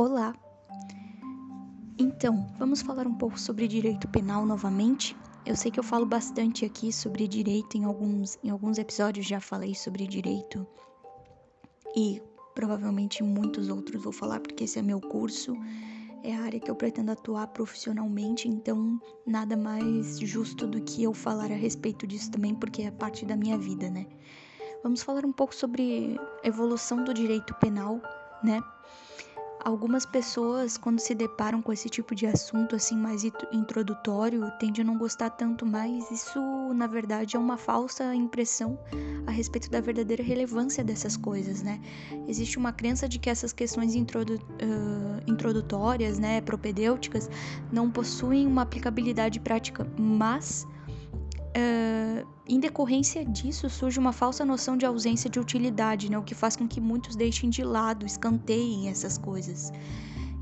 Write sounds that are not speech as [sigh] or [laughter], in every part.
Olá! Então, vamos falar um pouco sobre direito penal novamente? Eu sei que eu falo bastante aqui sobre direito, em alguns, em alguns episódios já falei sobre direito e provavelmente muitos outros vou falar porque esse é meu curso, é a área que eu pretendo atuar profissionalmente, então nada mais justo do que eu falar a respeito disso também, porque é parte da minha vida, né? Vamos falar um pouco sobre evolução do direito penal, né? Algumas pessoas, quando se deparam com esse tipo de assunto assim mais introdutório, tendem a não gostar tanto, mas isso na verdade é uma falsa impressão a respeito da verdadeira relevância dessas coisas, né? Existe uma crença de que essas questões introdu uh, introdutórias, né, propedêuticas, não possuem uma aplicabilidade prática, mas Uh, em decorrência disso, surge uma falsa noção de ausência de utilidade, né? o que faz com que muitos deixem de lado, escanteiem essas coisas.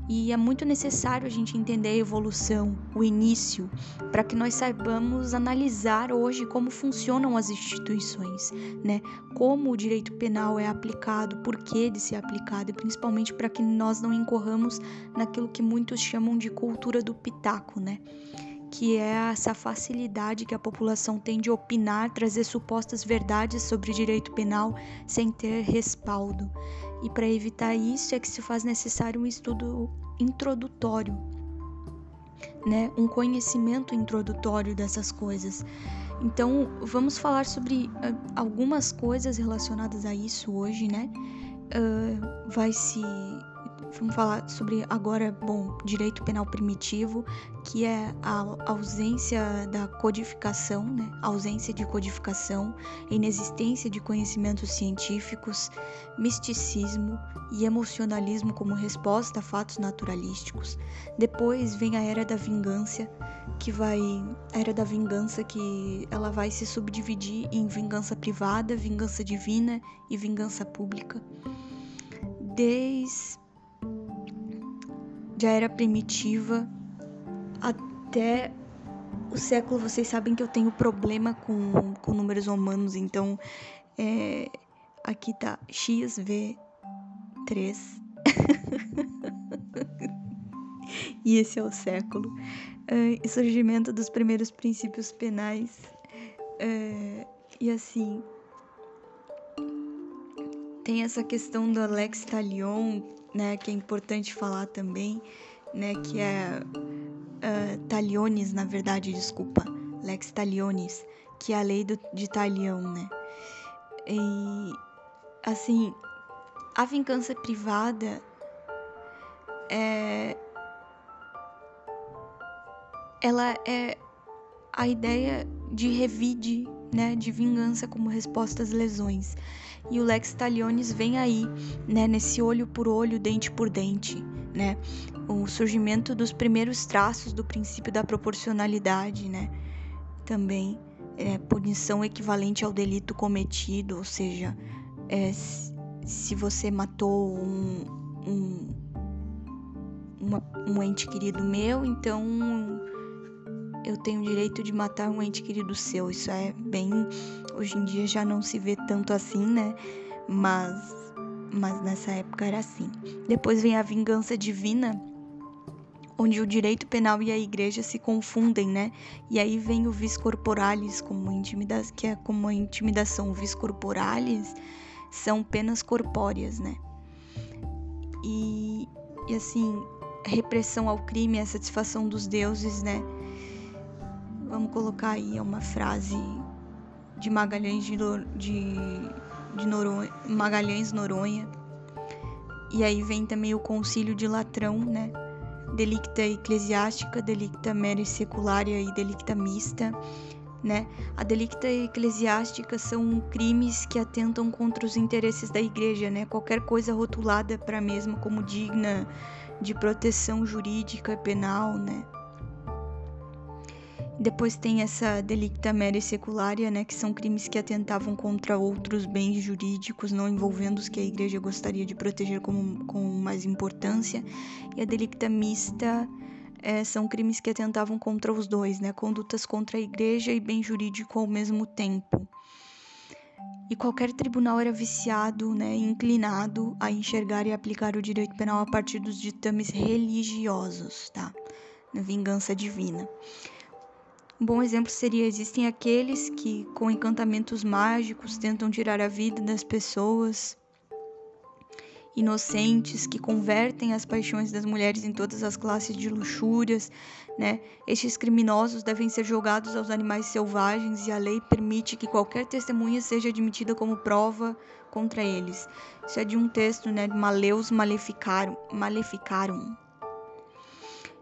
E é muito necessário a gente entender a evolução, o início, para que nós saibamos analisar hoje como funcionam as instituições, né? Como o direito penal é aplicado, por que de ser aplicado, e principalmente para que nós não incorramos naquilo que muitos chamam de cultura do pitaco, né? Que é essa facilidade que a população tem de opinar, trazer supostas verdades sobre direito penal sem ter respaldo. E para evitar isso é que se faz necessário um estudo introdutório, né? Um conhecimento introdutório dessas coisas. Então, vamos falar sobre uh, algumas coisas relacionadas a isso hoje, né? Uh, vai se Vamos falar sobre agora, bom, direito penal primitivo, que é a ausência da codificação, né? ausência de codificação, inexistência de conhecimentos científicos, misticismo e emocionalismo como resposta a fatos naturalísticos. Depois vem a era da vingança, que vai a era da vingança que ela vai se subdividir em vingança privada, vingança divina e vingança pública. Desde já era primitiva até o século. Vocês sabem que eu tenho problema com, com números romanos, então é, aqui tá XV3. [laughs] e esse é o século. Uh, surgimento dos primeiros princípios penais. Uh, e assim, tem essa questão do Alex Talion, né, que é importante falar também, né, que é uh, Taliones, na verdade, desculpa, Lex Taliones, que é a lei do, de Talião, né? E assim, a vingança privada é ela é a ideia de revide, né, de vingança como resposta às lesões. E o Lex Talionis vem aí, né, nesse olho por olho, dente por dente, né? O surgimento dos primeiros traços do princípio da proporcionalidade, né? Também é, punição equivalente ao delito cometido, ou seja, é, se você matou um, um, uma, um ente querido meu, então eu tenho o direito de matar um ente querido seu. Isso é bem. Hoje em dia já não se vê tanto assim, né? Mas, mas nessa época era assim. Depois vem a vingança divina, onde o direito penal e a igreja se confundem, né? E aí vem o vis corporalis como intimidação, que é como a intimidação. O vis corporalis são penas corpóreas, né? E, e assim, repressão ao crime, a satisfação dos deuses, né? Vamos colocar aí uma frase de Magalhães de, de, de Noronha, Magalhães Noronha. E aí vem também o concílio de Latrão, né? Delicta eclesiástica, delicta mere secularia e delicta mista, né? A delicta eclesiástica são crimes que atentam contra os interesses da igreja, né? Qualquer coisa rotulada para mesma como digna de proteção jurídica penal, né? Depois tem essa delicta mera secularia, né, que são crimes que atentavam contra outros bens jurídicos não envolvendo os que a igreja gostaria de proteger com, com mais importância. E a delicta mista é, são crimes que atentavam contra os dois, né, condutas contra a igreja e bem jurídico ao mesmo tempo. e qualquer tribunal era viciado, né, inclinado a enxergar e aplicar o direito penal a partir dos ditames religiosos, tá? Vingança divina. Um bom exemplo seria: existem aqueles que, com encantamentos mágicos, tentam tirar a vida das pessoas inocentes que convertem as paixões das mulheres em todas as classes de luxúrias, né? Estes criminosos devem ser jogados aos animais selvagens e a lei permite que qualquer testemunha seja admitida como prova contra eles. Isso é de um texto, né, de Maleus Maleficarum, Maleficarum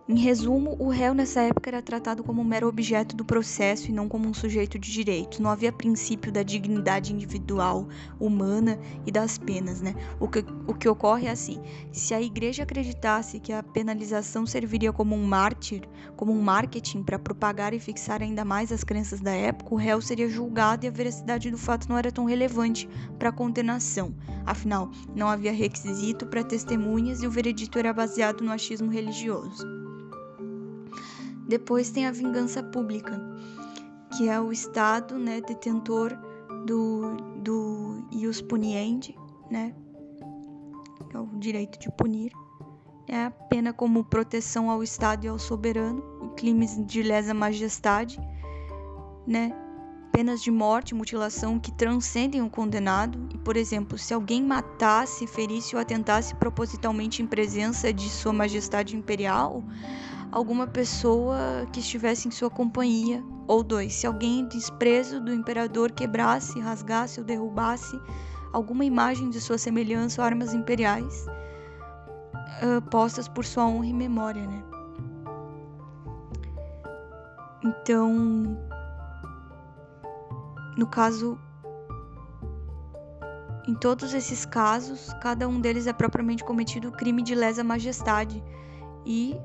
em resumo, o réu nessa época era tratado como um mero objeto do processo e não como um sujeito de direitos. Não havia princípio da dignidade individual, humana e das penas, né? O que, o que ocorre é assim: se a igreja acreditasse que a penalização serviria como um mártir, como um marketing para propagar e fixar ainda mais as crenças da época, o réu seria julgado e a veracidade do fato não era tão relevante para a condenação. Afinal, não havia requisito para testemunhas e o veredito era baseado no achismo religioso. Depois tem a vingança pública, que é o Estado né, detentor do, do ius puniendi, né, que é o direito de punir. É a pena como proteção ao Estado e ao soberano, crimes de lesa majestade, né, penas de morte, mutilação que transcendem o condenado. E, por exemplo, se alguém matasse, ferisse ou atentasse propositalmente em presença de Sua Majestade Imperial, alguma pessoa que estivesse em sua companhia. Ou dois, se alguém desprezo do imperador quebrasse, rasgasse ou derrubasse alguma imagem de sua semelhança ou armas imperiais uh, postas por sua honra e memória, né? Então, no caso, em todos esses casos, cada um deles é propriamente cometido crime de lesa majestade e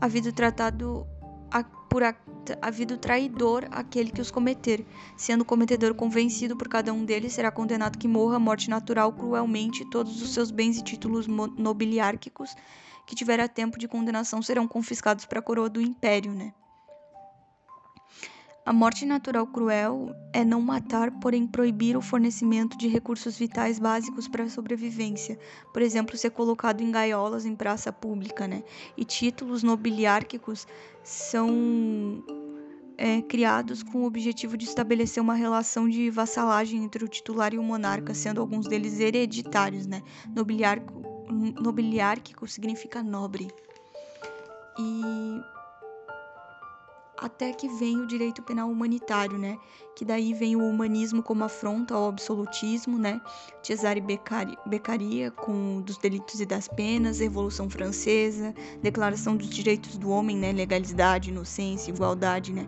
havido tratado a, por a, havido traidor aquele que os cometer, sendo o cometedor convencido por cada um deles, será condenado que morra morte natural cruelmente, todos os seus bens e títulos nobiliárquicos que tiver a tempo de condenação serão confiscados para a coroa do império, né? A morte natural cruel é não matar, porém proibir o fornecimento de recursos vitais básicos para a sobrevivência, por exemplo, ser colocado em gaiolas em praça pública, né? E títulos nobiliárquicos são é, criados com o objetivo de estabelecer uma relação de vassalagem entre o titular e o monarca, sendo alguns deles hereditários, né? Nobiliárquico, nobiliárquico significa nobre. E até que vem o direito penal humanitário, né? Que daí vem o humanismo como afronta ao absolutismo, né? Cesare Beccaria com dos delitos e das penas, Revolução Francesa, Declaração dos Direitos do Homem, né? Legalidade, inocência, igualdade, né?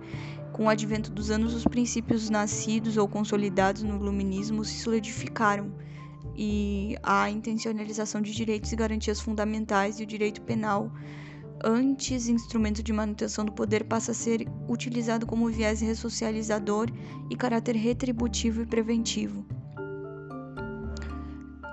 Com o advento dos anos, os princípios nascidos ou consolidados no iluminismo se solidificaram e a intencionalização de direitos e garantias fundamentais e o direito penal antes instrumento de manutenção do poder, passa a ser utilizado como viés ressocializador e caráter retributivo e preventivo.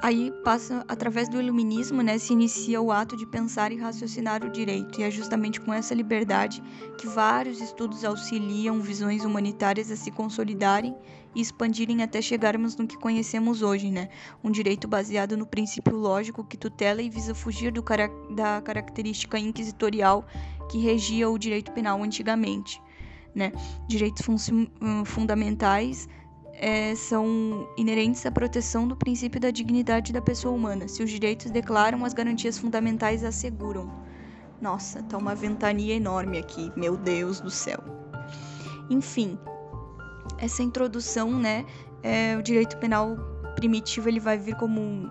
Aí passa, através do iluminismo, né, se inicia o ato de pensar e raciocinar o direito, e é justamente com essa liberdade que vários estudos auxiliam visões humanitárias a se consolidarem e expandirem até chegarmos no que conhecemos hoje, né? Um direito baseado no princípio lógico que tutela e visa fugir da característica inquisitorial que regia o direito penal antigamente, né? Direitos hum, fundamentais é, são inerentes à proteção do princípio da dignidade da pessoa humana. Se os direitos declaram, as garantias fundamentais asseguram. Nossa, tá uma ventania enorme aqui, meu Deus do céu. Enfim, essa introdução, né, é, o direito penal primitivo ele vai vir como um,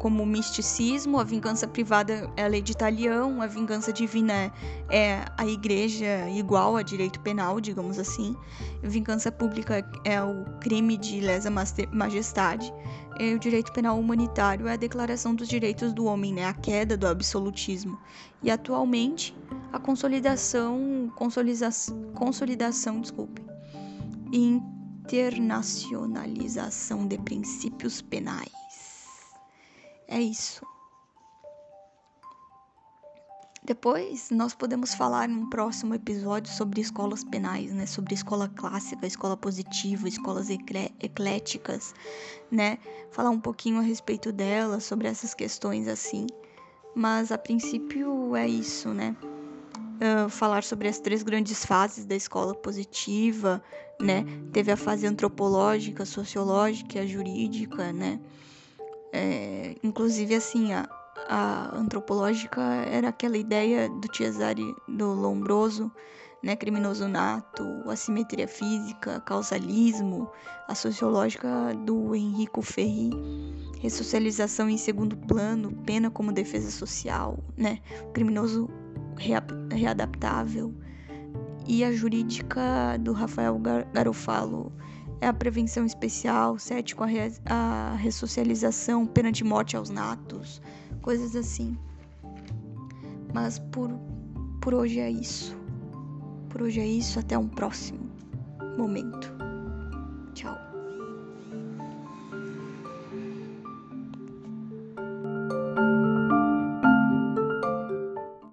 como o misticismo, a vingança privada é a lei de Italião, a vingança divina é a igreja igual a direito penal, digamos assim. Vingança pública é o crime de lesa majestade. E o direito penal humanitário é a declaração dos direitos do homem, né? a queda do absolutismo. E atualmente, a consolidação, consolidação, desculpe, internacionalização de princípios penais. É isso. Depois nós podemos falar num próximo episódio sobre escolas penais, né? Sobre escola clássica, escola positiva, escolas ecléticas, né? Falar um pouquinho a respeito delas, sobre essas questões assim. Mas a princípio é isso, né? Uh, falar sobre as três grandes fases da escola positiva, né? Teve a fase antropológica, sociológica e a jurídica, né? É, inclusive, assim, a, a antropológica era aquela ideia do Cesare do Lombroso, né, criminoso nato, assimetria física, causalismo, a sociológica do Henrico Ferri, ressocialização em segundo plano, pena como defesa social, né, criminoso readaptável, e a jurídica do Rafael Garofalo é a prevenção especial, cético, a, re a ressocialização, pena de morte aos natos, coisas assim. Mas por, por hoje é isso. Por hoje é isso, até um próximo momento. Tchau.